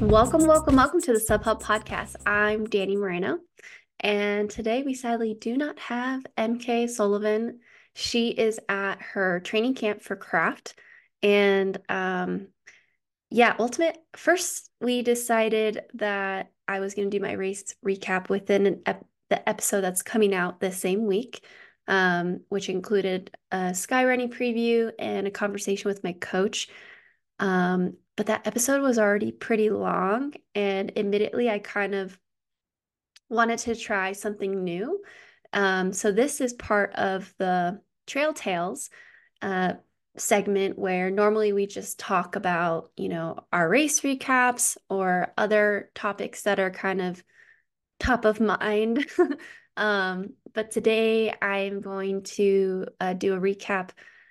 Welcome, welcome, welcome to the SubHub podcast. I'm Dani Moreno, and today we sadly do not have MK Sullivan. She is at her training camp for craft, and um, yeah, ultimate. First, we decided that I was going to do my race recap within ep- the episode that's coming out the same week, um, which included a skyrunning preview and a conversation with my coach. Um, but that episode was already pretty long, and admittedly, I kind of wanted to try something new. Um, so this is part of the Trail Tales uh, segment where normally we just talk about, you know, our race recaps or other topics that are kind of top of mind. um, but today I'm going to uh, do a recap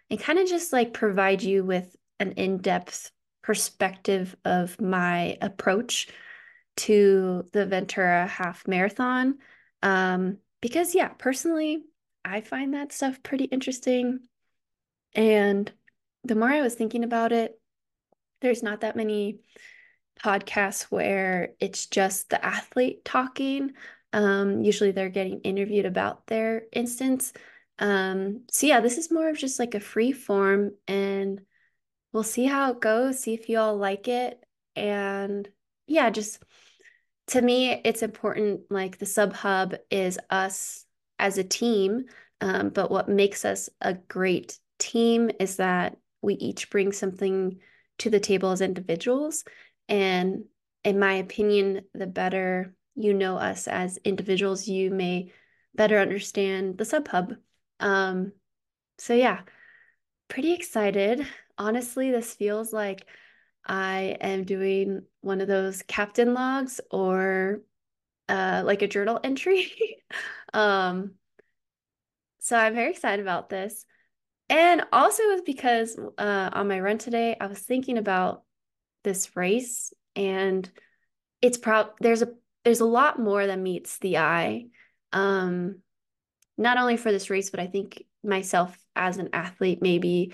and kind of just like provide you with an in depth perspective of my approach to the Ventura half marathon. Um, because, yeah, personally, I find that stuff pretty interesting. And the more I was thinking about it, there's not that many podcasts where it's just the athlete talking. Um, usually they're getting interviewed about their instance. Um, so yeah, this is more of just like a free form and we'll see how it goes, see if you all like it. And yeah, just to me, it's important. Like the sub hub is us as a team. Um, but what makes us a great team is that we each bring something to the table as individuals. And in my opinion, the better you know us as individuals, you may better understand the sub hub. Um, so yeah, pretty excited honestly, this feels like I am doing one of those captain logs or uh, like a journal entry. um, so I'm very excited about this. And also is because uh, on my run today, I was thinking about this race and it's prob there's a there's a lot more that meets the eye. Um, not only for this race, but I think myself as an athlete maybe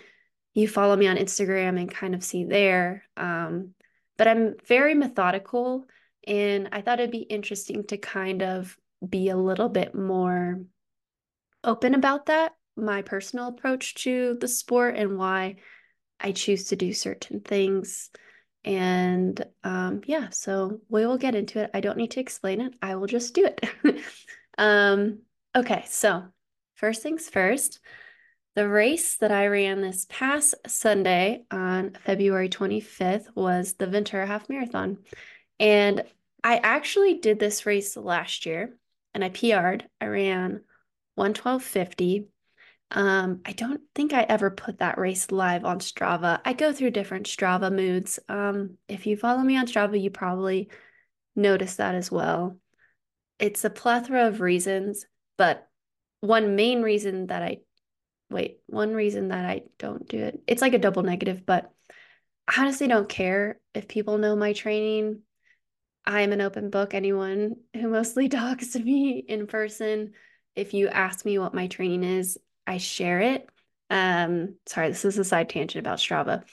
you follow me on Instagram and kind of see there. Um, but I'm very methodical, and I thought it'd be interesting to kind of be a little bit more open about that, my personal approach to the sport and why I choose to do certain things. And um, yeah, so we will get into it. I don't need to explain it, I will just do it. um, okay, so first things first. The race that I ran this past Sunday on February 25th was the Ventura Half Marathon. And I actually did this race last year and I PR'd. I ran 112.50. Um, I don't think I ever put that race live on Strava. I go through different Strava moods. Um, if you follow me on Strava, you probably notice that as well. It's a plethora of reasons, but one main reason that I wait, one reason that I don't do it, it's like a double negative, but I honestly don't care if people know my training. I'm an open book. Anyone who mostly talks to me in person, if you ask me what my training is, I share it. Um, sorry, this is a side tangent about Strava.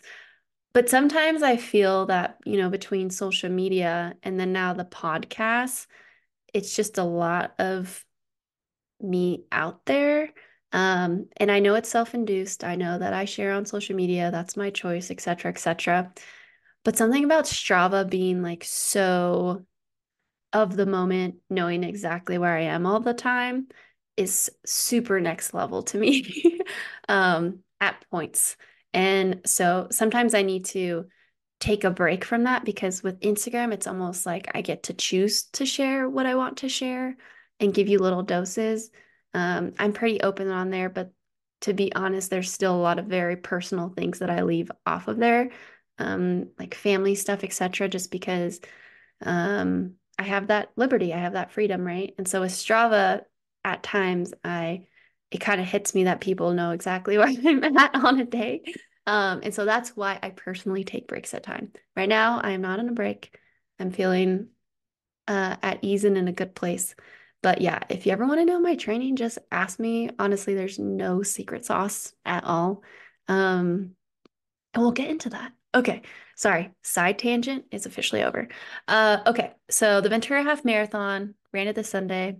But sometimes I feel that, you know, between social media and then now the podcast, it's just a lot of me out there um, and I know it's self-induced. I know that I share on social media, that's my choice, etc., etc. But something about Strava being like so of the moment, knowing exactly where I am all the time is super next level to me um, at points. And so sometimes I need to take a break from that because with Instagram, it's almost like I get to choose to share what I want to share and give you little doses. Um, I'm pretty open on there, but to be honest, there's still a lot of very personal things that I leave off of there, um, like family stuff, etc. Just because um, I have that liberty, I have that freedom, right? And so with Strava, at times I it kind of hits me that people know exactly where I'm at on a day. Um, and so that's why I personally take breaks at time. Right now, I am not on a break. I'm feeling uh, at ease and in a good place. But yeah, if you ever want to know my training, just ask me. Honestly, there's no secret sauce at all. Um, and we'll get into that. Okay, sorry, side tangent is officially over. Uh, okay, so the Ventura Half Marathon ran it this Sunday.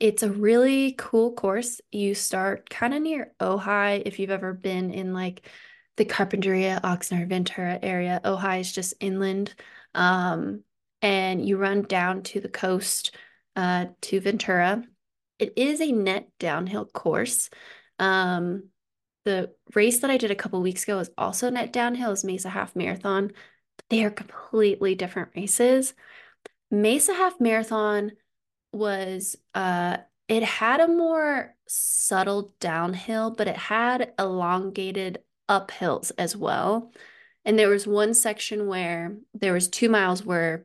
It's a really cool course. You start kind of near Ojai if you've ever been in like the Carpinteria, Oxnard, Ventura area. Ojai is just inland. Um, and you run down to the coast uh, to Ventura. It is a net downhill course. Um, the race that I did a couple weeks ago is also net downhill, is Mesa Half Marathon. They are completely different races. Mesa Half Marathon was uh it had a more subtle downhill, but it had elongated uphills as well. And there was one section where there was two miles where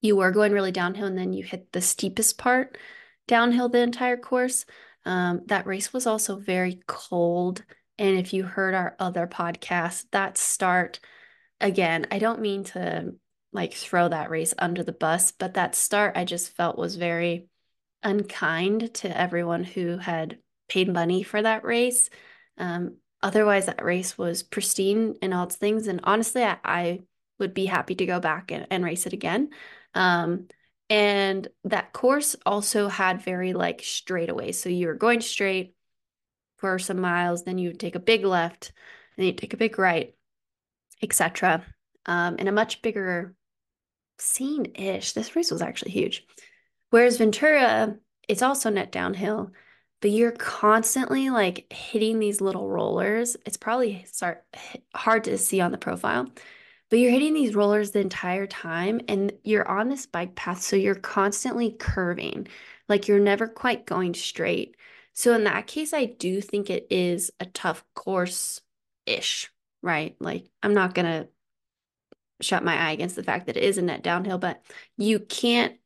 you were going really downhill and then you hit the steepest part downhill the entire course. Um, that race was also very cold. And if you heard our other podcast, that start, again, I don't mean to like throw that race under the bus, but that start I just felt was very unkind to everyone who had paid money for that race. Um, otherwise, that race was pristine in all its things. And honestly, I, I would be happy to go back and, and race it again. Um, and that course also had very like straightaways. So you were going straight for some miles, then you would take a big left, then you take a big right, etc. Um, in a much bigger scene ish. This race was actually huge. Whereas Ventura, it's also net downhill, but you're constantly like hitting these little rollers. It's probably start hard to see on the profile, but you're hitting these rollers the entire time and you're on this bike path. So you're constantly curving, like you're never quite going straight. So in that case, I do think it is a tough course ish, right? Like I'm not going to shut my eye against the fact that it is a net downhill, but you can't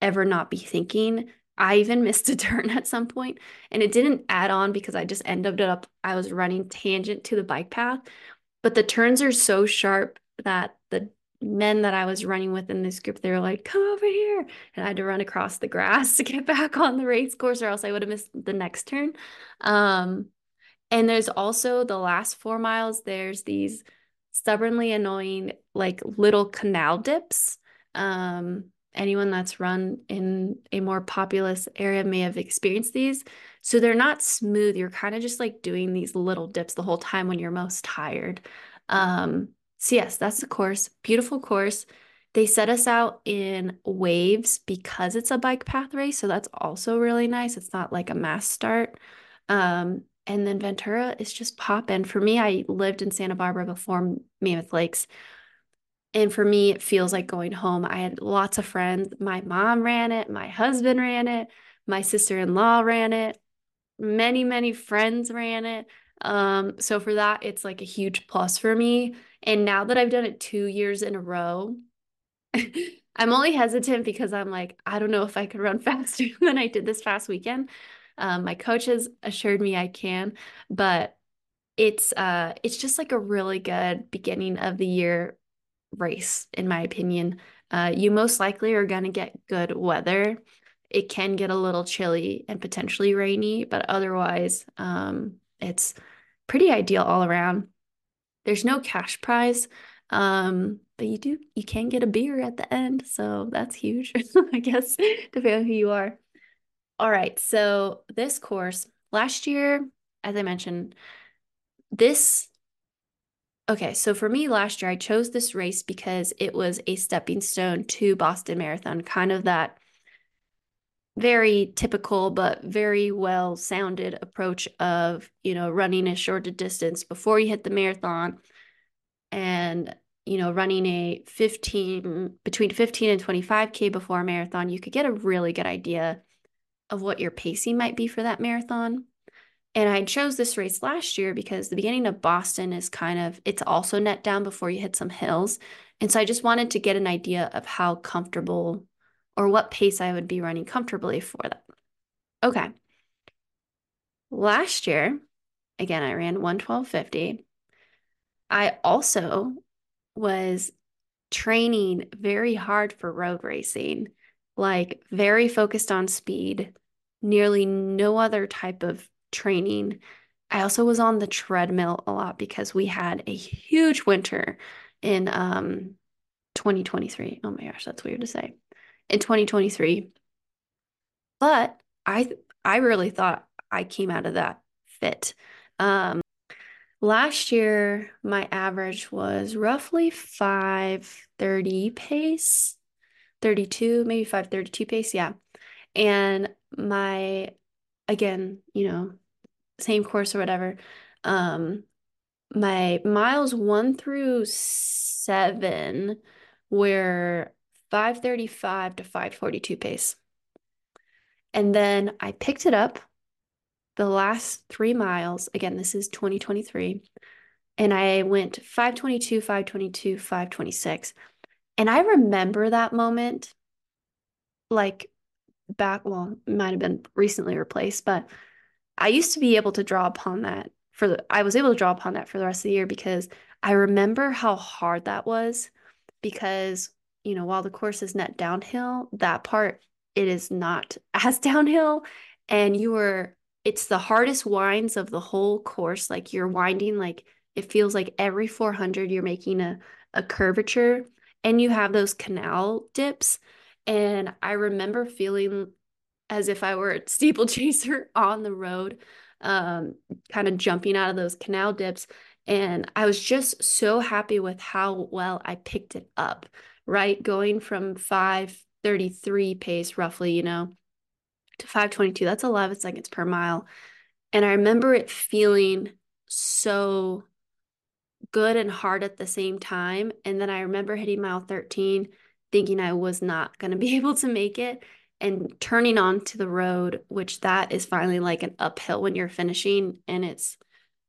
ever not be thinking. I even missed a turn at some point and it didn't add on because I just ended up, I was running tangent to the bike path. But the turns are so sharp that the men that I was running with in this group, they were like, come over here. And I had to run across the grass to get back on the race course, or else I would have missed the next turn. Um, and there's also the last four miles, there's these stubbornly annoying, like little canal dips. Um, anyone that's run in a more populous area may have experienced these. So they're not smooth. You're kind of just like doing these little dips the whole time when you're most tired. Um, so, yes, that's the course. Beautiful course. They set us out in waves because it's a bike path race. So, that's also really nice. It's not like a mass start. Um, and then Ventura is just pop in. For me, I lived in Santa Barbara before Mammoth Lakes. And for me, it feels like going home. I had lots of friends. My mom ran it, my husband ran it, my sister in law ran it, many, many friends ran it. Um, so for that, it's like a huge plus for me. And now that I've done it two years in a row, I'm only hesitant because I'm like, I don't know if I could run faster than I did this past weekend. Um, my coaches assured me I can, but it's uh it's just like a really good beginning of the year race, in my opinion. Uh, you most likely are going to get good weather. It can get a little chilly and potentially rainy, but otherwise, um, it's pretty ideal all around. There's no cash prize, um, but you do you can get a beer at the end, so that's huge, I guess, depending on who you are. All right, so this course last year, as I mentioned, this okay, so for me last year, I chose this race because it was a stepping stone to Boston Marathon, kind of that very typical but very well sounded approach of you know running a shorter distance before you hit the marathon and you know running a 15 between 15 and 25k before a marathon you could get a really good idea of what your pacing might be for that marathon and i chose this race last year because the beginning of boston is kind of it's also net down before you hit some hills and so i just wanted to get an idea of how comfortable or what pace I would be running comfortably for that. Okay. Last year, again, I ran 112.50. I also was training very hard for road racing. like very focused on speed, nearly no other type of training. I also was on the treadmill a lot because we had a huge winter in um 2023. Oh my gosh, that's weird to say. In 2023. But I I really thought I came out of that fit. Um last year my average was roughly 530 pace. 32, maybe 532 pace, yeah. And my again, you know, same course or whatever. Um my miles 1 through 7 were 535 to 542 pace. And then I picked it up the last three miles. Again, this is 2023. And I went 522, 522, 526. And I remember that moment like back, well, might have been recently replaced, but I used to be able to draw upon that for the, I was able to draw upon that for the rest of the year because I remember how hard that was because, you know, while the course is net downhill, that part it is not as downhill and you were it's the hardest winds of the whole course. Like you're winding like it feels like every 400 you're making a a curvature and you have those canal dips and I remember feeling as if I were a steeplechaser on the road um, kind of jumping out of those canal dips and I was just so happy with how well I picked it up right going from 533 pace roughly, you know, to 522. That's 11 seconds per mile. And I remember it feeling so good and hard at the same time. And then I remember hitting mile 13, thinking I was not going to be able to make it and turning onto the road, which that is finally like an uphill when you're finishing. And it's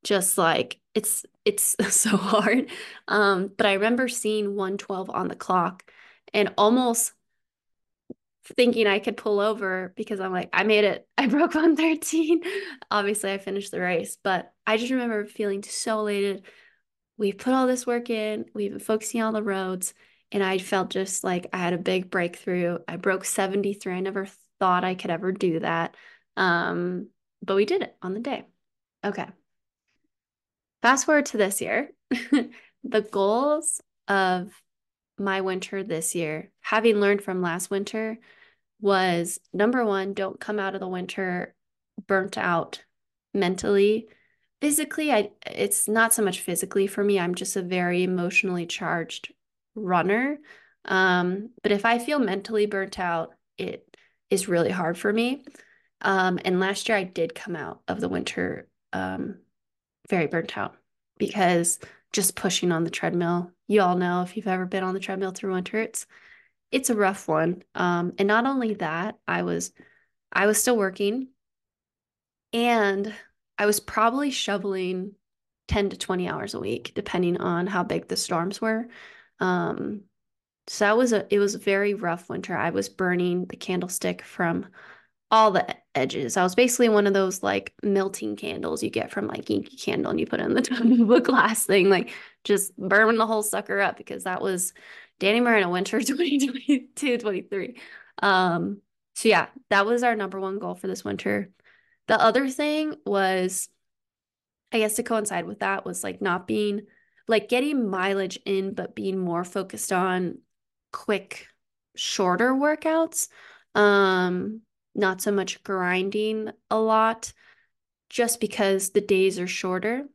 just like, it's, it's so hard. Um, but I remember seeing 112 on the clock and almost thinking I could pull over because I'm like, I made it. I broke 113. Obviously, I finished the race, but I just remember feeling so elated. We've put all this work in, we've been focusing on the roads, and I felt just like I had a big breakthrough. I broke 73. I never thought I could ever do that. Um, but we did it on the day. Okay. Fast forward to this year. the goals of my winter this year, having learned from last winter, was number one, don't come out of the winter burnt out mentally. Physically, I it's not so much physically for me. I'm just a very emotionally charged runner. Um, but if I feel mentally burnt out, it is really hard for me. Um, and last year I did come out of the winter um, very burnt out because just pushing on the treadmill. You all know if you've ever been on the treadmill through winter, it's it's a rough one. Um, and not only that, I was I was still working and I was probably shoveling 10 to 20 hours a week, depending on how big the storms were. Um, so that was a it was a very rough winter. I was burning the candlestick from all the edges. I was basically one of those like melting candles you get from like Yankee Candle and you put in the top of a glass thing, like just burning the whole sucker up because that was Dani Moreno winter 2022 23. Um, so yeah, that was our number one goal for this winter. The other thing was, I guess to coincide with that was like not being like getting mileage in, but being more focused on quick, shorter workouts. Um, not so much grinding a lot just because the days are shorter.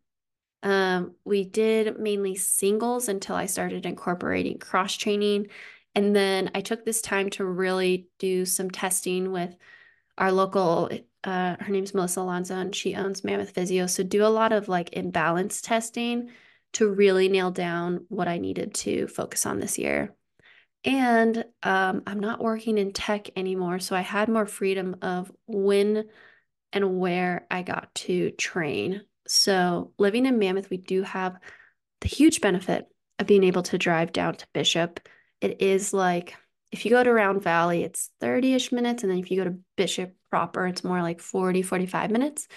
Um, we did mainly singles until I started incorporating cross training. And then I took this time to really do some testing with our local, uh, her name's Melissa Alonso, and she owns Mammoth Physio. So do a lot of like imbalance testing to really nail down what I needed to focus on this year. And um, I'm not working in tech anymore. So I had more freedom of when and where I got to train. So, living in Mammoth, we do have the huge benefit of being able to drive down to Bishop. It is like if you go to Round Valley, it's 30 ish minutes. And then if you go to Bishop proper, it's more like 40, 45 minutes.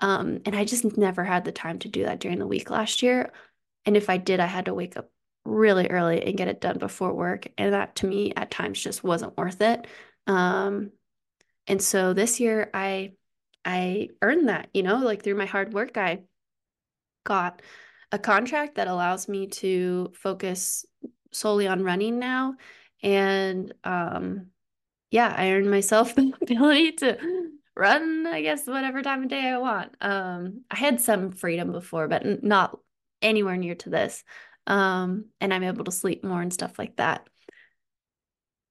Um, and I just never had the time to do that during the week last year. And if I did, I had to wake up really early and get it done before work. And that to me at times just wasn't worth it. Um, and so this year I I earned that, you know, like through my hard work, I got a contract that allows me to focus solely on running now. And um yeah, I earned myself the ability to run, I guess, whatever time of day I want. Um, I had some freedom before, but not anywhere near to this. Um, and I'm able to sleep more and stuff like that.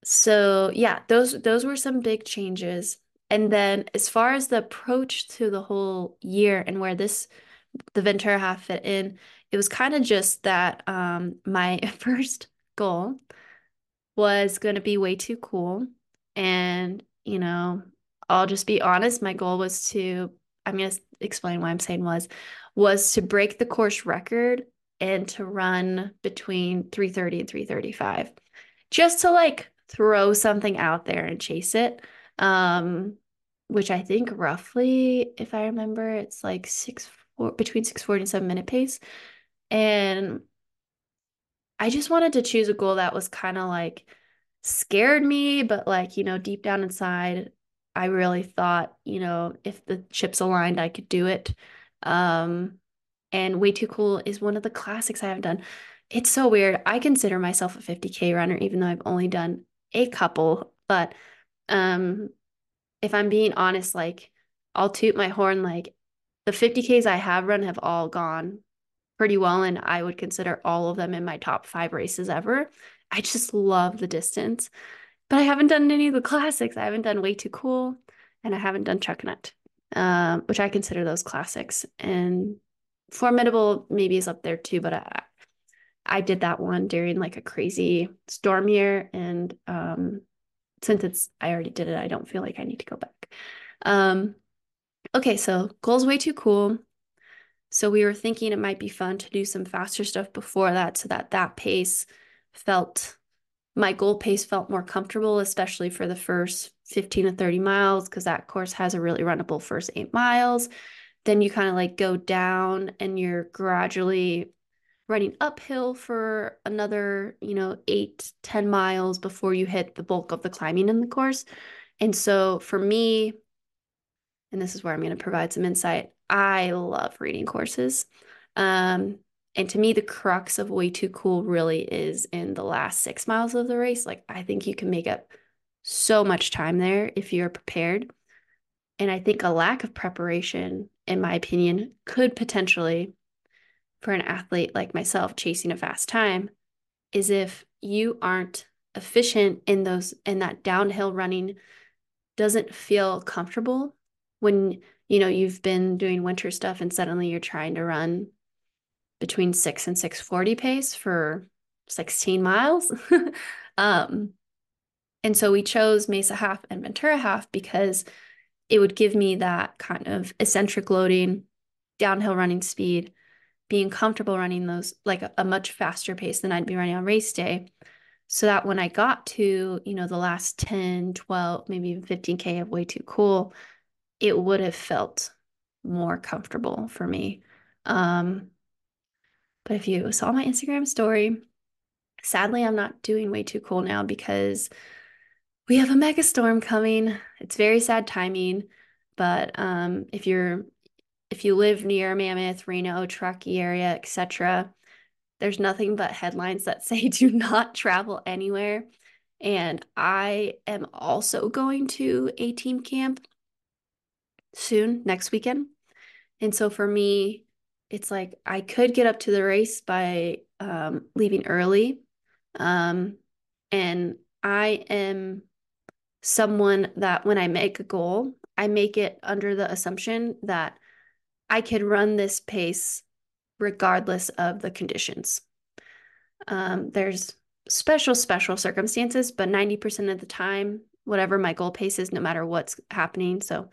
So yeah, those those were some big changes. And then as far as the approach to the whole year and where this the Ventura half fit in, it was kind of just that um my first goal was going to be way too cool. And, you know, I'll just be honest, my goal was to I'm going to explain why I'm saying was was to break the course record and to run between 330 and 335 just to like throw something out there and chase it. Um, which I think roughly, if I remember, it's like six four, between 640 and seven minute pace. And I just wanted to choose a goal that was kind of like scared me, but like, you know, deep down inside, I really thought, you know, if the chips aligned, I could do it. Um, and Way Too Cool is one of the classics I have done. It's so weird. I consider myself a 50K runner, even though I've only done a couple. But um, if I'm being honest, like I'll toot my horn, like the 50Ks I have run have all gone pretty well. And I would consider all of them in my top five races ever. I just love the distance. But I haven't done any of the classics. I haven't done Way Too Cool and I haven't done Chuckanut, um, which I consider those classics. And Formidable maybe is up there too, but I, I did that one during like a crazy storm year. And um, since it's, I already did it, I don't feel like I need to go back. Um, okay, so goals way too cool. So we were thinking it might be fun to do some faster stuff before that so that that pace felt, my goal pace felt more comfortable, especially for the first 15 to 30 miles, because that course has a really runnable first eight miles. Then you kind of like go down and you're gradually running uphill for another, you know, eight, 10 miles before you hit the bulk of the climbing in the course. And so for me, and this is where I'm going to provide some insight, I love reading courses. Um, and to me, the crux of Way Too Cool really is in the last six miles of the race. Like, I think you can make up so much time there if you're prepared. And I think a lack of preparation, in my opinion, could potentially for an athlete like myself chasing a fast time is if you aren't efficient in those in that downhill running doesn't feel comfortable when you know you've been doing winter stuff and suddenly you're trying to run between 6 and 640 pace for 16 miles um and so we chose mesa half and ventura half because it would give me that kind of eccentric loading downhill running speed being comfortable running those like a, a much faster pace than I'd be running on race day. So that when I got to, you know, the last 10, 12, maybe even 15K of way too cool, it would have felt more comfortable for me. Um, but if you saw my Instagram story, sadly, I'm not doing way too cool now because we have a mega storm coming. It's very sad timing. But um, if you're if you live near Mammoth, Reno, Truckee area, etc., there's nothing but headlines that say do not travel anywhere. And I am also going to a team camp soon, next weekend. And so for me, it's like I could get up to the race by um, leaving early. Um, and I am someone that when I make a goal, I make it under the assumption that I could run this pace regardless of the conditions. Um, there's special, special circumstances, but 90% of the time, whatever my goal pace is, no matter what's happening. So,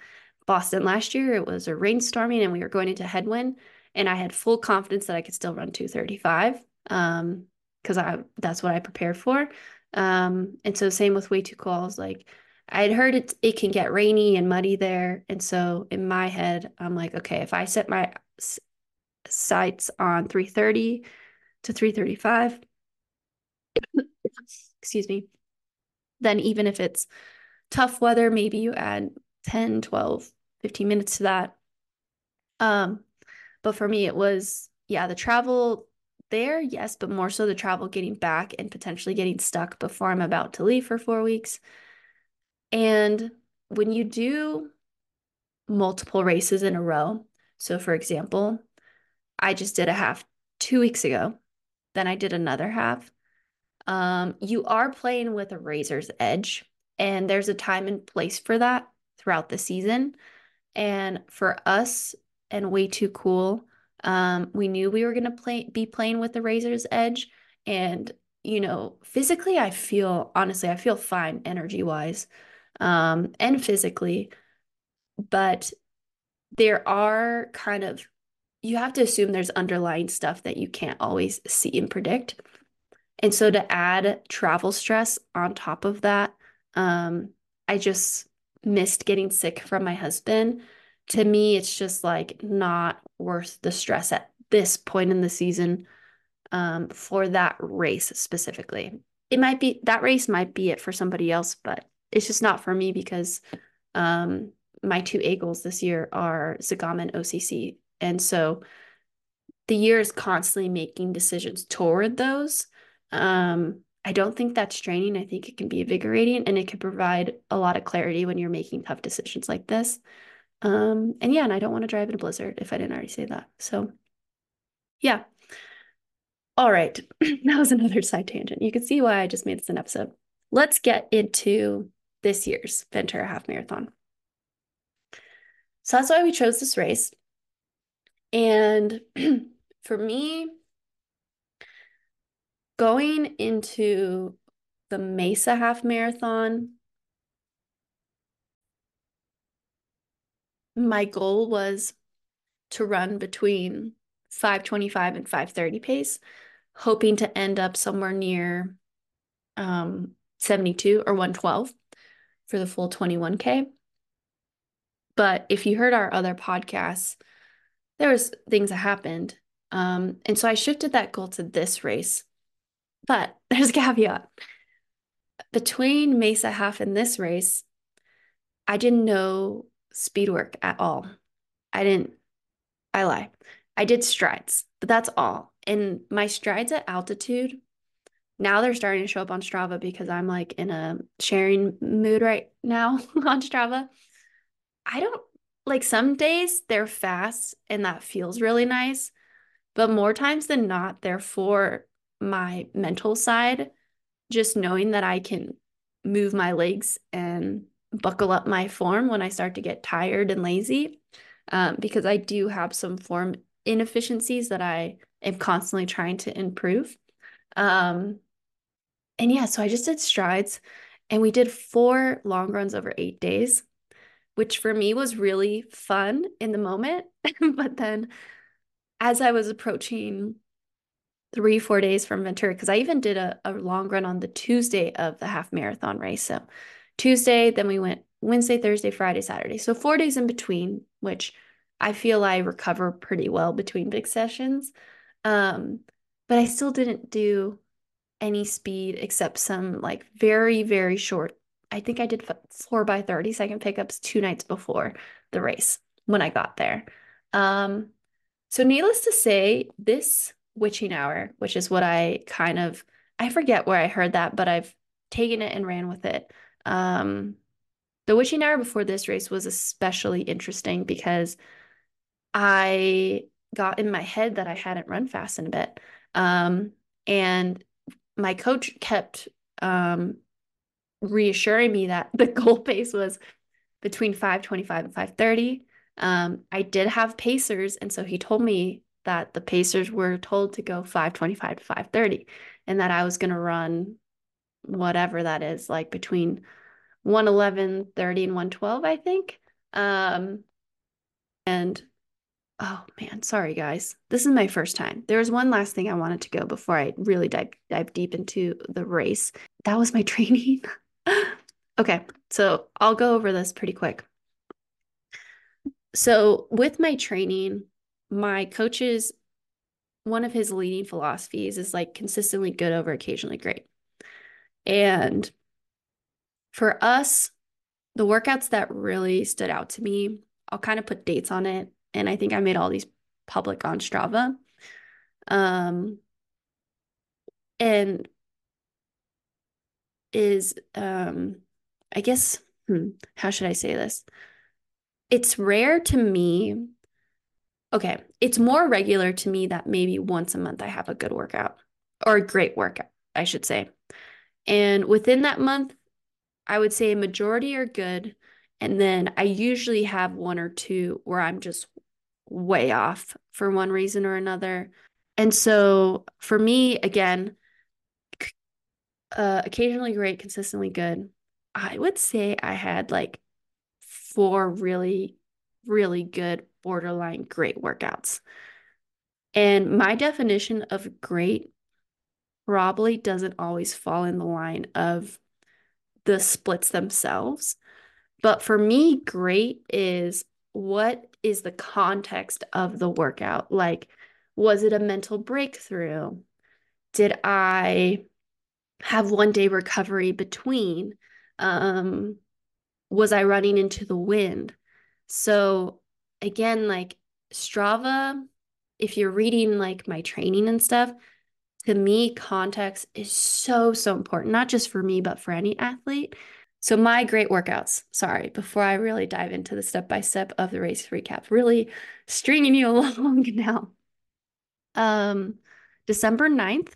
Boston last year, it was a rainstorming and we were going into headwind, and I had full confidence that I could still run 235 um, because I that's what I prepared for. Um, and so, same with way too was like, I'd heard it it can get rainy and muddy there, and so in my head, I'm like, okay, if I set my sights on 330 to 335, excuse me, then even if it's tough weather, maybe you add 10, 12, 15 minutes to that. Um, but for me, it was, yeah, the travel there, yes, but more so the travel getting back and potentially getting stuck before I'm about to leave for four weeks. And when you do multiple races in a row, so for example, I just did a half two weeks ago, then I did another half. Um, you are playing with a razor's edge, and there's a time and place for that throughout the season. And for us, and way too cool, um, we knew we were gonna play be playing with the razor's edge, and you know, physically, I feel honestly, I feel fine energy wise, um, and physically, but there are kind of you have to assume there's underlying stuff that you can't always see and predict. And so to add travel stress on top of that, um, I just missed getting sick from my husband. To me, it's just like not worth the stress at this point in the season um, for that race specifically. It might be that race might be it for somebody else, but it's just not for me because um, my two A goals this year are Zegama and OCC. And so the year is constantly making decisions toward those. Um, I don't think that's draining. I think it can be invigorating and it can provide a lot of clarity when you're making tough decisions like this. Um, and yeah, and I don't want to drive in a blizzard if I didn't already say that. So yeah. All right. that was another side tangent. You can see why I just made this an episode. Let's get into this year's Ventura Half Marathon. So that's why we chose this race. And for me, going into the Mesa Half Marathon, my goal was to run between 525 and 530 pace, hoping to end up somewhere near um, 72 or 112 for the full 21K. But if you heard our other podcasts, there was things that happened. Um, and so I shifted that goal to this race. But there's a caveat. Between Mesa Half and this race, I didn't know speed work at all. I didn't, I lie. I did strides, but that's all. And my strides at altitude, now they're starting to show up on Strava because I'm like in a sharing mood right now on Strava. I don't like some days they're fast and that feels really nice, but more times than not, they're for my mental side, just knowing that I can move my legs and buckle up my form when I start to get tired and lazy. Um, because I do have some form inefficiencies that I am constantly trying to improve. Um, and yeah, so I just did strides and we did four long runs over eight days which for me was really fun in the moment. but then as I was approaching three, four days from Ventura, because I even did a, a long run on the Tuesday of the half marathon race. So Tuesday, then we went Wednesday, Thursday, Friday, Saturday. So four days in between, which I feel I recover pretty well between big sessions. Um, but I still didn't do any speed except some like very, very short I think I did four by 30 second pickups two nights before the race when I got there. Um, so needless to say, this witching hour, which is what I kind of, I forget where I heard that, but I've taken it and ran with it. Um, the witching hour before this race was especially interesting because I got in my head that I hadn't run fast in a bit. Um, and my coach kept um, reassuring me that the goal pace was between 525 and 530. Um, I did have pacers, and so he told me that the pacers were told to go 525 to 530 and that I was going to run whatever that is, like between 111, 30, and 112, I think. Um, and oh man, sorry guys. This is my first time. There was one last thing I wanted to go before I really dive, dive deep into the race. That was my training. okay, so I'll go over this pretty quick. So, with my training, my coaches, one of his leading philosophies is like consistently good over occasionally great. And for us, the workouts that really stood out to me, I'll kind of put dates on it. And I think I made all these public on Strava. Um, and is, um, I guess, hmm, how should I say this? It's rare to me. Okay, it's more regular to me that maybe once a month I have a good workout or a great workout, I should say. And within that month, I would say a majority are good. And then I usually have one or two where I'm just way off for one reason or another. And so for me, again, uh, occasionally great, consistently good. I would say I had like four really, really good, borderline great workouts. And my definition of great probably doesn't always fall in the line of the splits themselves. But for me, great is what is the context of the workout? Like, was it a mental breakthrough? Did I have one day recovery between? Um, was I running into the wind? So, again, like Strava, if you're reading like my training and stuff, to me, context is so, so important, not just for me, but for any athlete. So, my great workouts, sorry, before I really dive into the step by step of the race recap, really stringing you along now. Um, December 9th,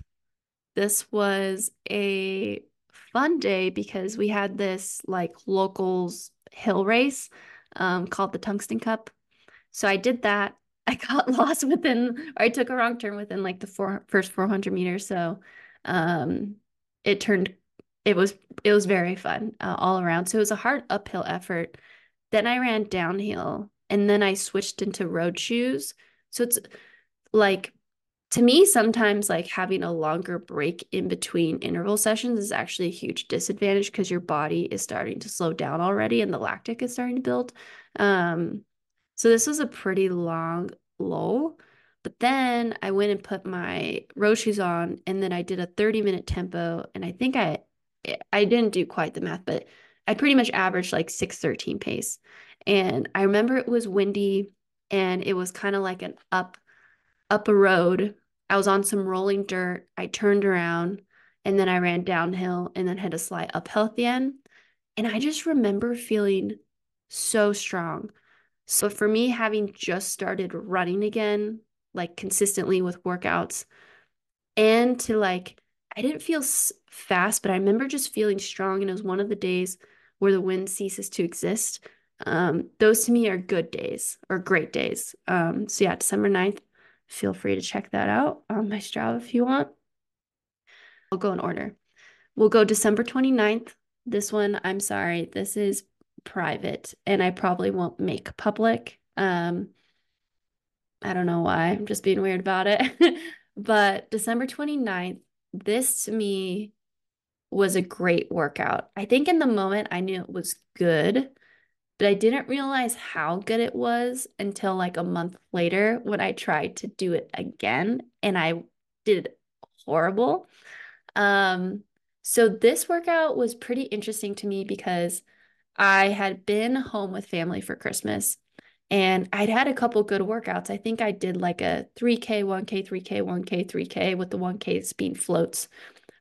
this was a fun day because we had this like locals hill race um, called the Tungsten Cup. So I did that. I got lost within, or I took a wrong turn within like the four, first 400 meters. So um, it turned, it was, it was very fun uh, all around. So it was a hard uphill effort. Then I ran downhill and then I switched into road shoes. So it's like to me, sometimes like having a longer break in between interval sessions is actually a huge disadvantage because your body is starting to slow down already and the lactic is starting to build. Um, so this was a pretty long lull. But then I went and put my road shoes on and then I did a 30 minute tempo. And I think I I didn't do quite the math, but I pretty much averaged like 613 pace. And I remember it was windy and it was kind of like an up up a road. I was on some rolling dirt. I turned around and then I ran downhill and then had a slight uphill at the end. And I just remember feeling so strong. So for me, having just started running again, like consistently with workouts, and to like, I didn't feel fast, but I remember just feeling strong. And it was one of the days where the wind ceases to exist. Um, those to me are good days or great days. Um, so yeah, December 9th, feel free to check that out on my Strava if you want. I'll go in order. We'll go December 29th. This one, I'm sorry, this is private and I probably won't make public. Um, I don't know why. I'm just being weird about it. but December 29th, this to me was a great workout. I think in the moment I knew it was good, but I didn't realize how good it was until like a month later when I tried to do it again and I did horrible. Um, so this workout was pretty interesting to me because I had been home with family for Christmas and I'd had a couple good workouts. I think I did like a 3K, 1K, 3K, 1K, 3K with the 1K speed floats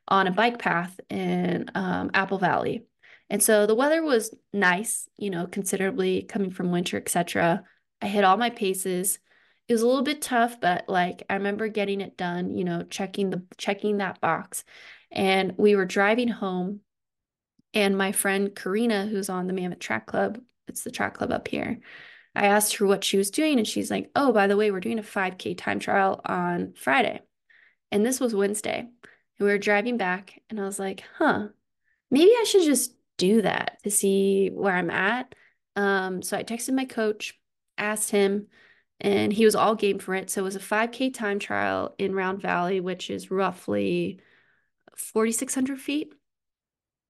on a bike path in um, Apple Valley. And so the weather was nice, you know, considerably coming from winter, etc. I hit all my paces. It was a little bit tough, but like I remember getting it done, you know, checking the checking that box. And we were driving home and my friend Karina, who's on the Mammoth Track Club, it's the track club up here. I asked her what she was doing, and she's like, Oh, by the way, we're doing a 5K time trial on Friday. And this was Wednesday. And we were driving back, and I was like, Huh, maybe I should just do that to see where I'm at. Um, so I texted my coach, asked him, and he was all game for it. So it was a 5K time trial in Round Valley, which is roughly 4,600 feet.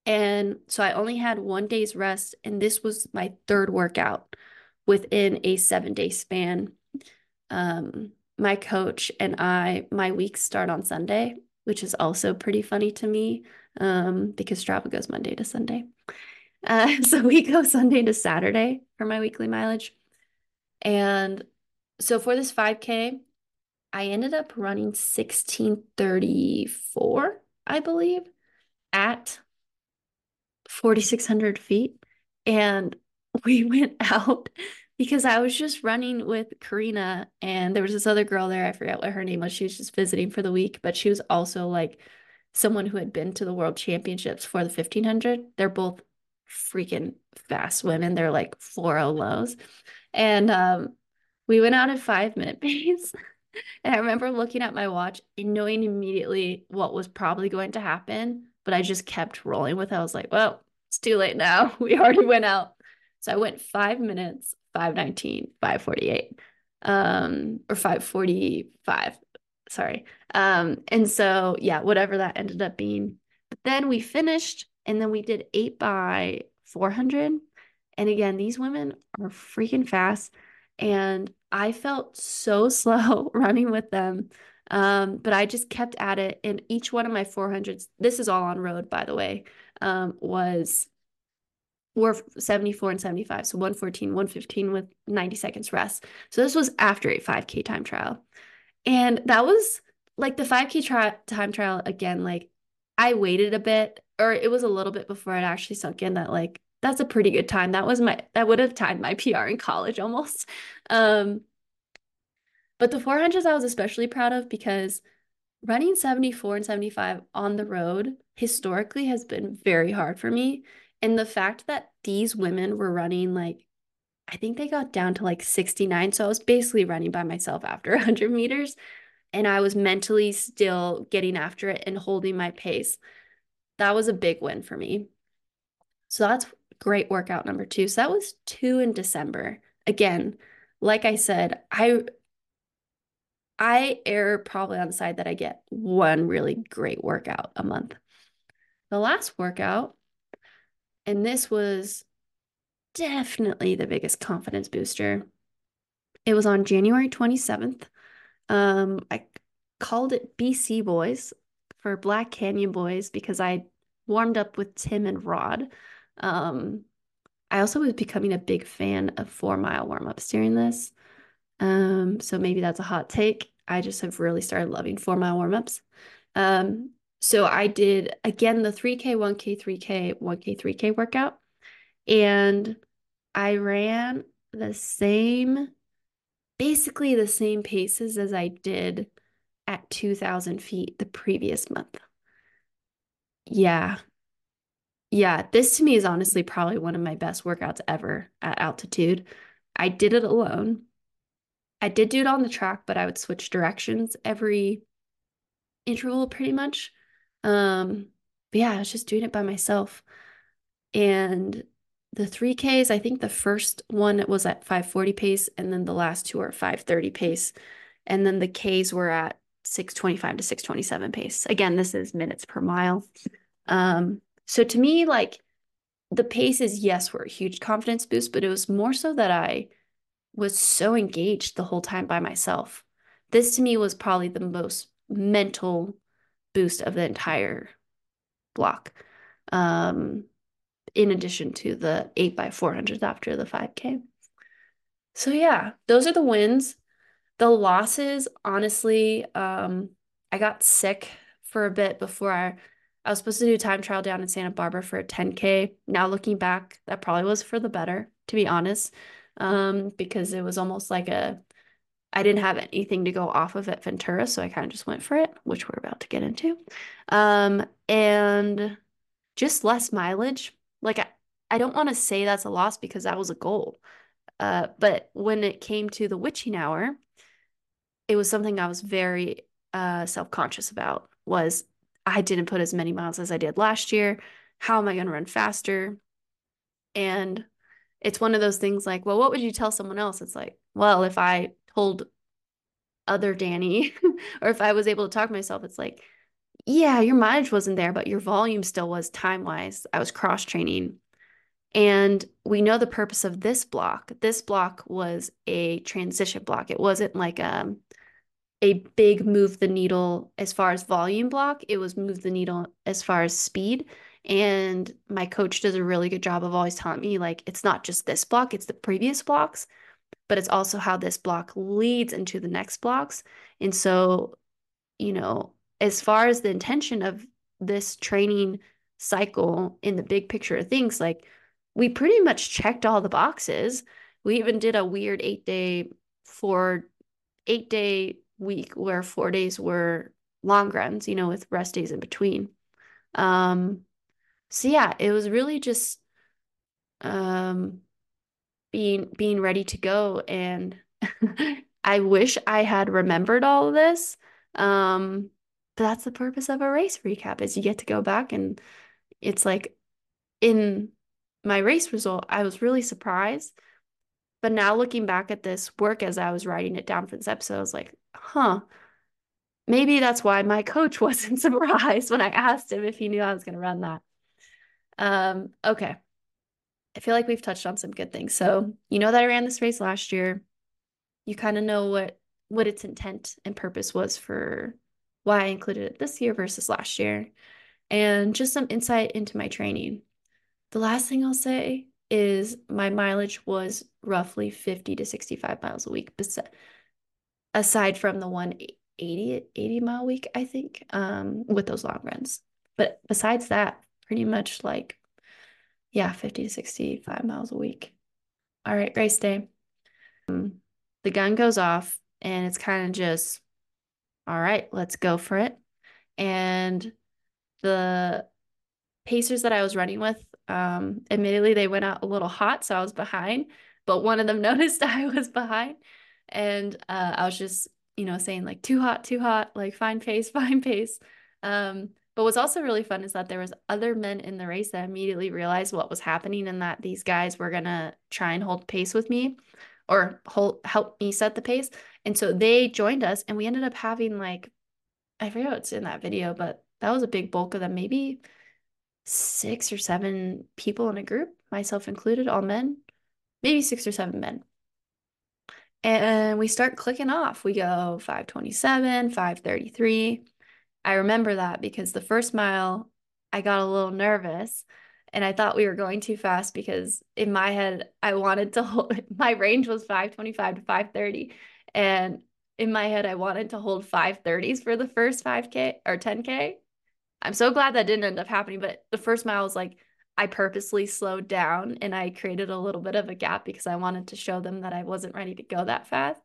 And so I only had one day's rest, and this was my third workout within a seven day span. Um, my coach and I, my weeks start on Sunday, which is also pretty funny to me um, because Strava goes Monday to Sunday. Uh, so we go Sunday to Saturday for my weekly mileage. And so for this 5K, I ended up running 1634, I believe, at 4,600 feet. And we went out because I was just running with Karina and there was this other girl there. I forget what her name was. She was just visiting for the week, but she was also like someone who had been to the world championships for the 1500. They're both freaking fast women. They're like 4.0 lows. And um, we went out at five minute pace. and I remember looking at my watch and knowing immediately what was probably going to happen, but I just kept rolling with it. I was like, well, it's too late now. We already went out. So I went five minutes, 519, 548, um, or 545. Sorry. Um, and so yeah, whatever that ended up being. But then we finished and then we did eight by 400. And again, these women are freaking fast. And I felt so slow running with them. Um, but I just kept at it. And each one of my 400s, this is all on road, by the way, um, was were 74 and 75. So 114, 115 with 90 seconds rest. So this was after a 5K time trial. And that was like the 5K tri- time trial again, like I waited a bit, or it was a little bit before it actually sunk in that like that's a pretty good time. That was my that would have timed my PR in college almost. Um but the 400s I was especially proud of because running 74 and 75 on the road historically has been very hard for me. And the fact that these women were running like, I think they got down to like 69. So I was basically running by myself after 100 meters. And I was mentally still getting after it and holding my pace. That was a big win for me. So that's great workout number two. So that was two in December. Again, like I said, I I err probably on the side that I get one really great workout a month. The last workout, and this was definitely the biggest confidence booster. It was on January 27th. Um, I called it BC Boys for Black Canyon Boys because I warmed up with Tim and Rod. Um, I also was becoming a big fan of four mile warm ups during this. Um, so maybe that's a hot take. I just have really started loving four mile warm ups. Um, so I did again the 3K, 1K, 3K, 1K, 3K workout. And I ran the same, basically the same paces as I did at 2,000 feet the previous month. Yeah. Yeah. This to me is honestly probably one of my best workouts ever at altitude. I did it alone. I did do it on the track, but I would switch directions every interval pretty much. Um, but yeah, I was just doing it by myself. And the 3Ks, I think the first one was at 540 pace, and then the last two are 530 pace. And then the Ks were at 625 to 627 pace. Again, this is minutes per mile. Um, so to me, like the paces, yes, were a huge confidence boost, but it was more so that I was so engaged the whole time by myself. This to me was probably the most mental boost of the entire block. Um, in addition to the 8 by 400s after the 5K. So, yeah, those are the wins. The losses, honestly, um, I got sick for a bit before I, I was supposed to do time trial down in Santa Barbara for a 10K. Now, looking back, that probably was for the better, to be honest um, because it was almost like a I didn't have anything to go off of at Ventura, so I kind of just went for it, which we're about to get into. Um, and just less mileage. Like I, I don't want to say that's a loss because that was a goal. Uh, but when it came to the witching hour, it was something I was very uh, self-conscious about was I didn't put as many miles as I did last year. How am I going to run faster? And it's one of those things like, well, what would you tell someone else? It's like, well, if I told other Dani or if I was able to talk to myself, it's like, yeah, your mileage wasn't there, but your volume still was time wise. I was cross training. And we know the purpose of this block. This block was a transition block. It wasn't like a, um, a big move the needle as far as volume block. It was move the needle as far as speed. And my coach does a really good job of always telling me, like, it's not just this block, it's the previous blocks, but it's also how this block leads into the next blocks. And so, you know, as far as the intention of this training cycle in the big picture of things, like, we pretty much checked all the boxes. We even did a weird eight day, four, eight day week where four days were long runs, you know, with rest days in between. Um, so yeah, it was really just um being being ready to go and I wish I had remembered all of this. Um, but that's the purpose of a race recap is you get to go back and it's like in my race result, I was really surprised. But now looking back at this work as I was writing it down for this episode, I was like, huh, maybe that's why my coach wasn't surprised when I asked him if he knew I was going to run that. Um, okay. I feel like we've touched on some good things. So, you know that I ran this race last year. You kind of know what what its intent and purpose was for why I included it this year versus last year, and just some insight into my training. The last thing I'll say is my mileage was roughly 50 to 65 miles a week, aside from the 180 80 mile week, I think, um, with those long runs. But besides that, pretty much like, yeah, 50 to 65 miles a week. All right, race day. Um, the gun goes off and it's kind of just, all right, let's go for it. And the pacers that I was running with, um, admittedly, they went out a little hot, so I was behind, but one of them noticed I was behind. And uh, I was just, you know, saying like too hot, too hot, like fine pace, fine pace. Um, but what's also really fun is that there was other men in the race that immediately realized what was happening and that these guys were gonna try and hold pace with me or hold help me set the pace. And so they joined us and we ended up having like I forget what's in that video, but that was a big bulk of them, maybe six or seven people in a group, myself included, all men, maybe six or seven men. And we start clicking off. We go 527, 533. I remember that because the first mile, I got a little nervous and I thought we were going too fast because in my head, I wanted to hold my range was 525 to 530. And in my head, I wanted to hold 530s for the first 5K or 10K. I'm so glad that didn't end up happening. But the first mile was like, I purposely slowed down and I created a little bit of a gap because I wanted to show them that I wasn't ready to go that fast.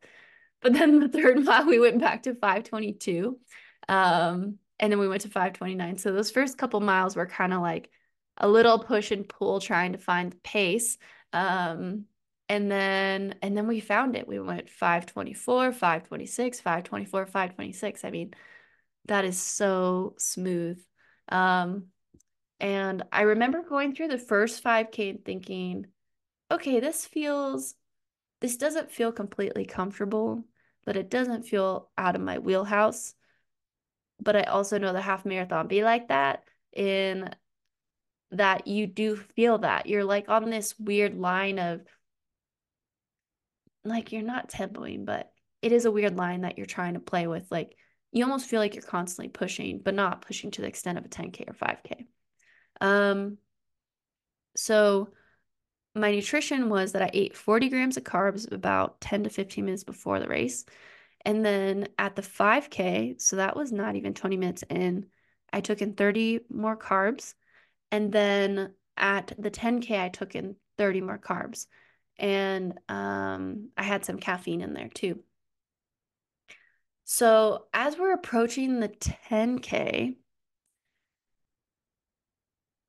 But then the third mile, we went back to 522. Um, and then we went to 529. So those first couple miles were kind of like a little push and pull trying to find the pace. Um, and then and then we found it. We went 524, 526, 524, 526. I mean, that is so smooth. Um, and I remember going through the first 5K and thinking, okay, this feels this doesn't feel completely comfortable, but it doesn't feel out of my wheelhouse but I also know the half marathon be like that in that you do feel that you're like on this weird line of like you're not tempoing, but it is a weird line that you're trying to play with. Like you almost feel like you're constantly pushing, but not pushing to the extent of a 10K or 5K. Um, so my nutrition was that I ate 40 grams of carbs about 10 to 15 minutes before the race. And then at the 5K, so that was not even 20 minutes in, I took in 30 more carbs. And then at the 10K, I took in 30 more carbs. And um, I had some caffeine in there too. So as we're approaching the 10K,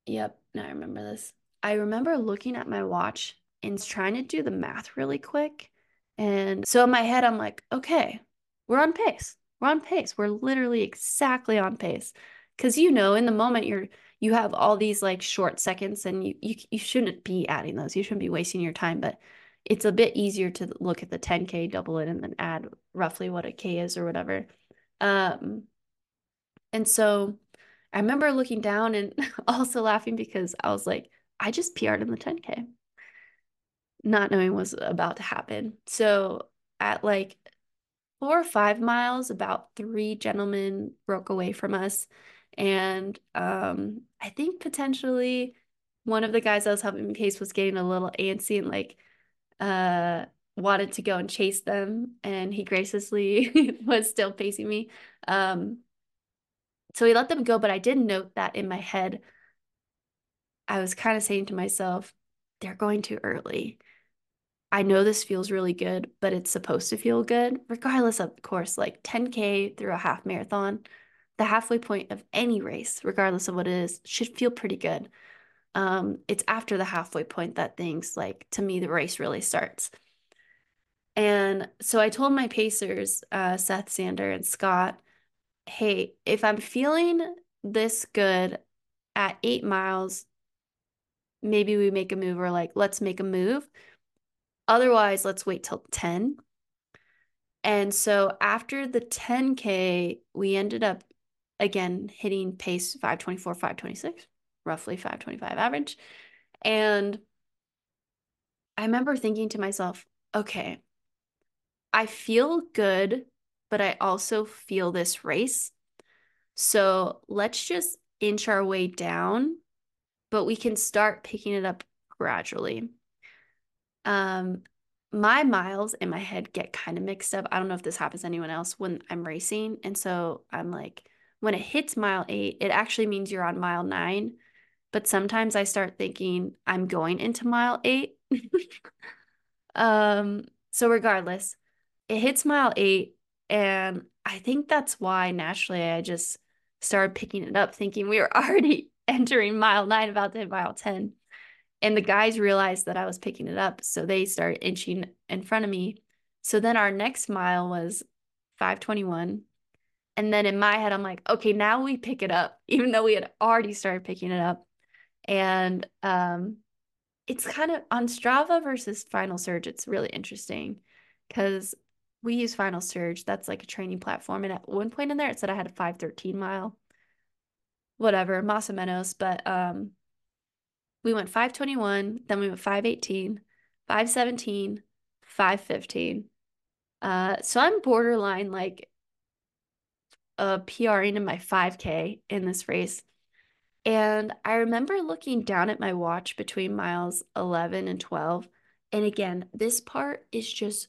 yep, now I remember this. I remember looking at my watch and trying to do the math really quick. And so in my head, I'm like, okay, we're on pace. We're on pace. We're literally exactly on pace. Cause you know, in the moment you're you have all these like short seconds and you you you shouldn't be adding those. You shouldn't be wasting your time, but it's a bit easier to look at the 10K, double it, and then add roughly what a K is or whatever. Um, and so I remember looking down and also laughing because I was like, I just PR'd in the 10K, not knowing what was about to happen. So at like four or five miles, about three gentlemen broke away from us And um, I think potentially one of the guys that was helping me pace was getting a little antsy and like uh wanted to go and chase them and he graciously was still facing me. Um so he let them go, but I did note that in my head I was kind of saying to myself, they're going too early. I know this feels really good, but it's supposed to feel good, regardless of course, like 10K through a half marathon. The halfway point of any race, regardless of what it is, should feel pretty good. Um, it's after the halfway point that things like to me the race really starts. And so I told my pacers, uh, Seth Sander and Scott, hey, if I'm feeling this good at eight miles, maybe we make a move or like, let's make a move. Otherwise, let's wait till 10. And so after the 10K, we ended up again hitting pace 524, 526, roughly 525 average. And I remember thinking to myself, okay, I feel good, but I also feel this race. So let's just inch our way down, but we can start picking it up gradually. Um, my miles in my head get kind of mixed up. I don't know if this happens to anyone else when I'm racing. And so I'm like, when it hits mile eight, it actually means you're on mile nine. But sometimes I start thinking I'm going into mile eight. um, so regardless, it hits mile eight, and I think that's why naturally I just started picking it up, thinking we were already entering mile nine, about to hit mile 10. And the guys realized that I was picking it up. So they started inching in front of me. So then our next mile was 521. And then in my head, I'm like, okay, now we pick it up, even though we had already started picking it up. And um, it's kind of on Strava versus Final Surge, it's really interesting because we use Final Surge. That's like a training platform. And at one point in there, it said I had a 513 mile, whatever, Más o menos. But um, we went 521, then we went 518, 517, 515. Uh, so I'm borderline like a PRing in my 5K in this race. And I remember looking down at my watch between miles 11 and 12. And again, this part is just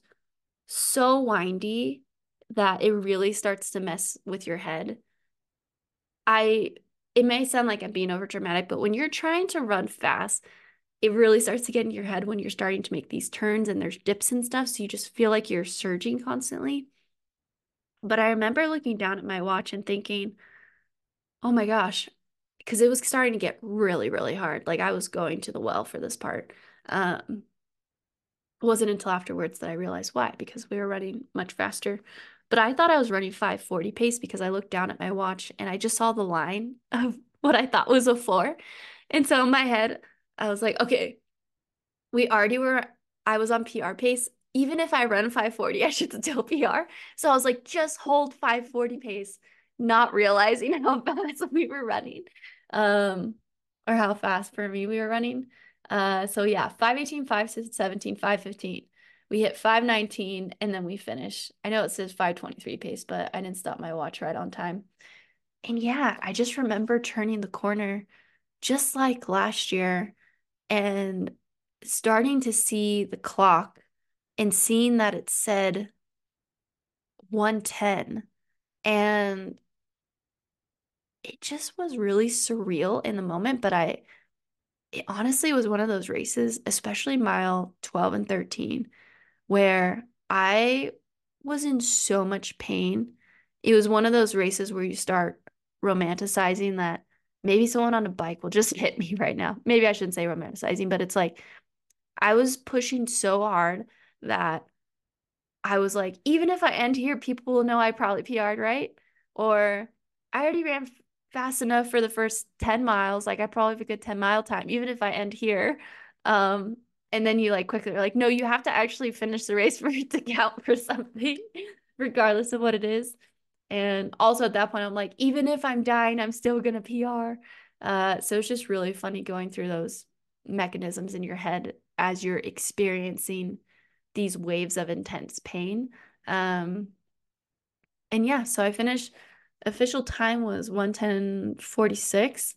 so windy that it really starts to mess with your head. I it may sound like I'm being over dramatic, but when you're trying to run fast, it really starts to get in your head when you're starting to make these turns and there's dips and stuff. So you just feel like you're surging constantly. But I remember looking down at my watch and thinking, oh my gosh, because it was starting to get really, really hard. Like I was going to the well for this part. Um, it wasn't until afterwards that I realized why, because we were running much faster. But I thought I was running 540 pace because I looked down at my watch and I just saw the line of what I thought was a four. And so in my head, I was like, okay, we already were, I was on PR pace. Even if I run 540, I should still PR. So I was like, just hold 540 pace, not realizing how fast we were running. Um, or how fast for me we were running. Uh, so yeah, 518, 517, 515. We hit 519 and then we finish. I know it says 523 pace, but I didn't stop my watch right on time. And yeah, I just remember turning the corner just like last year and starting to see the clock and seeing that it said 110 and it just was really surreal in the moment but i it honestly was one of those races especially mile 12 and 13 where i was in so much pain it was one of those races where you start romanticizing that maybe someone on a bike will just hit me right now maybe i shouldn't say romanticizing but it's like I was pushing so hard that I was like, even if I end here, people will know I probably PR'd, right? Or I already ran fast enough for the first 10 miles. Like I probably have a good 10 mile time, even if I end here. Um, and then you like quickly are like, no, you have to actually finish the race for it to count for something, regardless of what it is. And also at that point, I'm like, even if I'm dying, I'm still gonna PR. Uh, so it's just really funny going through those mechanisms in your head as you're experiencing these waves of intense pain. Um, and yeah, so I finished official time was 110.46.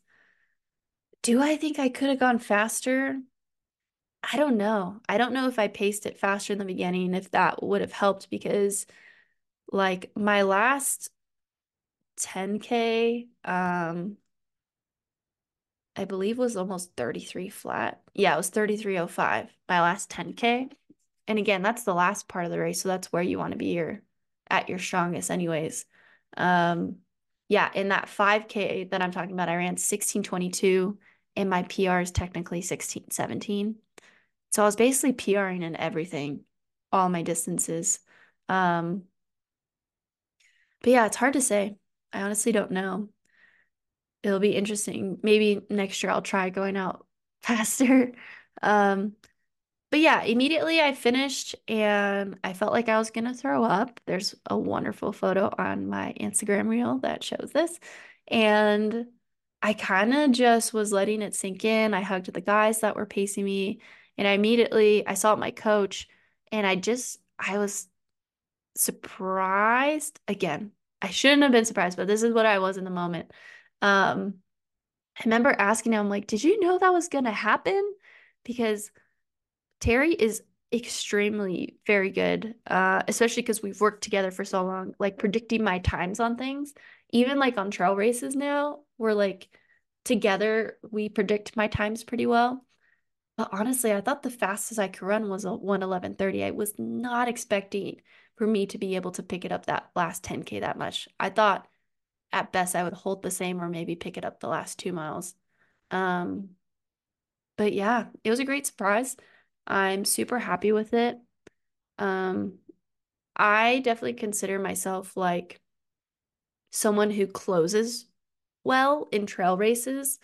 Do I think I could have gone faster? I don't know. I don't know if I paced it faster in the beginning, if that would have helped because like my last 10K, um, I believe was almost 33 flat. Yeah, it was 3305, my last 10K. And again, that's the last part of the race. So that's where you want to be your at your strongest anyways. Um, yeah, in that 5K that I'm talking about, I ran 1622 and my PR is technically 1617. So I was basically PRing in everything, all my distances. Um, but yeah, it's hard to say. I honestly don't know. It'll be interesting. Maybe next year I'll try going out faster. Um, but yeah, immediately I finished and I felt like I was gonna throw up. There's a wonderful photo on my Instagram reel that shows this. And I kind of just was letting it sink in. I hugged the guys that were pacing me, and I immediately I saw my coach, and I just I was surprised again. I shouldn't have been surprised, but this is what I was in the moment. Um, I remember asking him, like, did you know that was gonna happen? Because Terry is extremely very good, uh, especially because we've worked together for so long, like predicting my times on things. Even like on trail races now, we're like together, we predict my times pretty well. But honestly, I thought the fastest I could run was a 111.30. I was not expecting for me to be able to pick it up that last 10K that much. I thought at best I would hold the same or maybe pick it up the last two miles. Um, but yeah, it was a great surprise. I'm super happy with it. Um, I definitely consider myself like someone who closes well in trail races.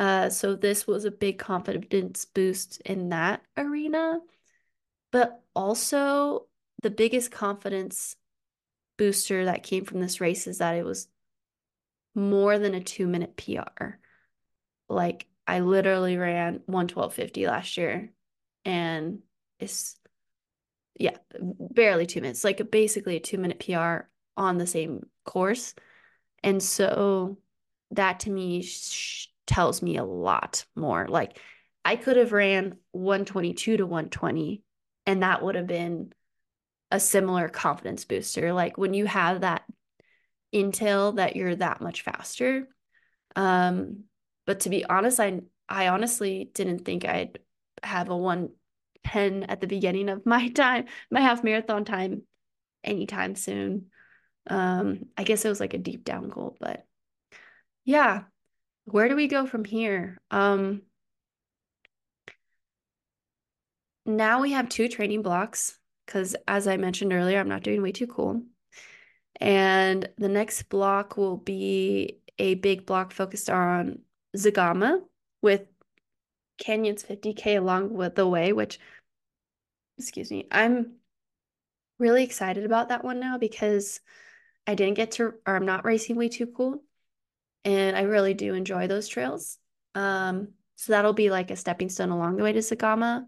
Uh, so this was a big confidence boost in that arena. But also, the biggest confidence booster that came from this race is that it was more than a two minute PR. Like, I literally ran 112.50 last year and it's yeah, barely two minutes, like basically a two minute PR on the same course. And so that to me tells me a lot more. Like I could have ran 122 to 120, and that would have been a similar confidence booster. Like when you have that intel that you're that much faster. Um, but to be honest, I I honestly didn't think I'd have a 110 at the beginning of my time, my half marathon time anytime soon. Um, I guess it was like a deep down goal, but yeah. Where do we go from here? Um, now we have two training blocks because as I mentioned earlier, I'm not doing way too cool. And the next block will be a big block focused on Zegama with Canyons 50K along with the way, which, excuse me, I'm really excited about that one now because I didn't get to, or I'm not racing way too cool. And I really do enjoy those trails. Um, so that'll be like a stepping stone along the way to Zegama.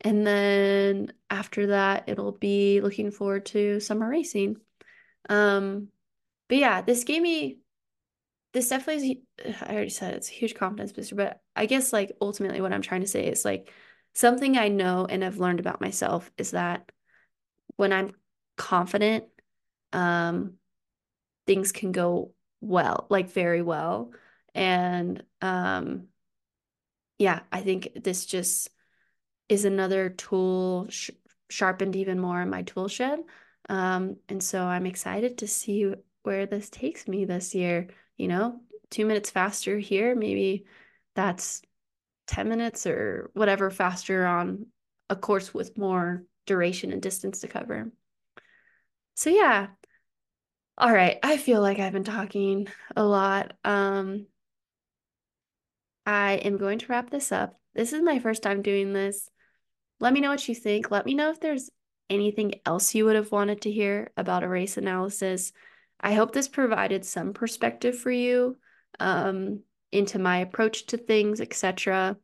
And then after that, it'll be looking forward to summer racing. Um, but yeah, this gave me this definitely is, I already said it's a huge confidence booster, but I guess like ultimately what I'm trying to say is like something I know and have learned about myself is that when I'm confident, um, things can go well, like very well. And um, yeah, I think this just is another tool sh- sharpened even more in my tool shed. Um, and so I'm excited to see where this takes me this year you know, two minutes faster here, maybe that's 10 minutes or whatever faster on a course with more duration and distance to cover. So yeah. All right, I feel like I've been talking a lot. Um I am going to wrap this up. This is my first time doing this. Let me know what you think. Let me know if there's anything else you would have wanted to hear about a race analysis. I hope this provided some perspective for you um, into my approach to things, etc.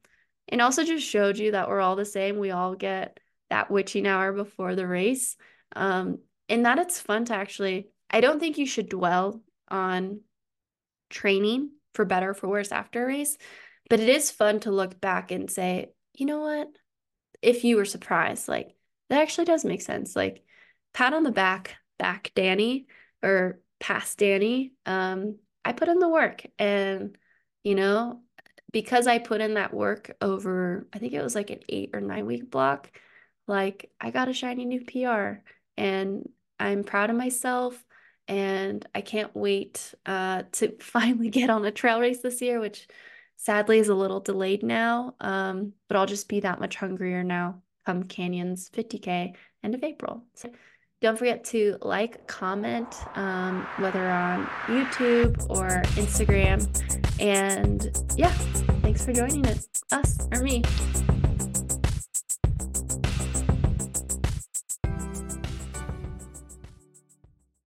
And also just showed you that we're all the same. We all get that witching hour before the race. Um, and that it's fun to actually, I don't think you should dwell on training for better for worse after a race. But it is fun to look back and say, you know what? If you were surprised, like that actually does make sense. Like pat on the back, back Dani or past Dani. Um, I put in the work and you know, because I put in that work over, I think it was like an eight or nine week block, like I got a shiny new PR and I'm proud of myself and I can't wait uh, to finally get on a trail race this year, which sadly is a little delayed now. Um, but I'll just be that much hungrier now come Canyons 50K end of April. So don't forget to like, comment, um, whether on YouTube or Instagram. And yeah, thanks for joining us, us or me.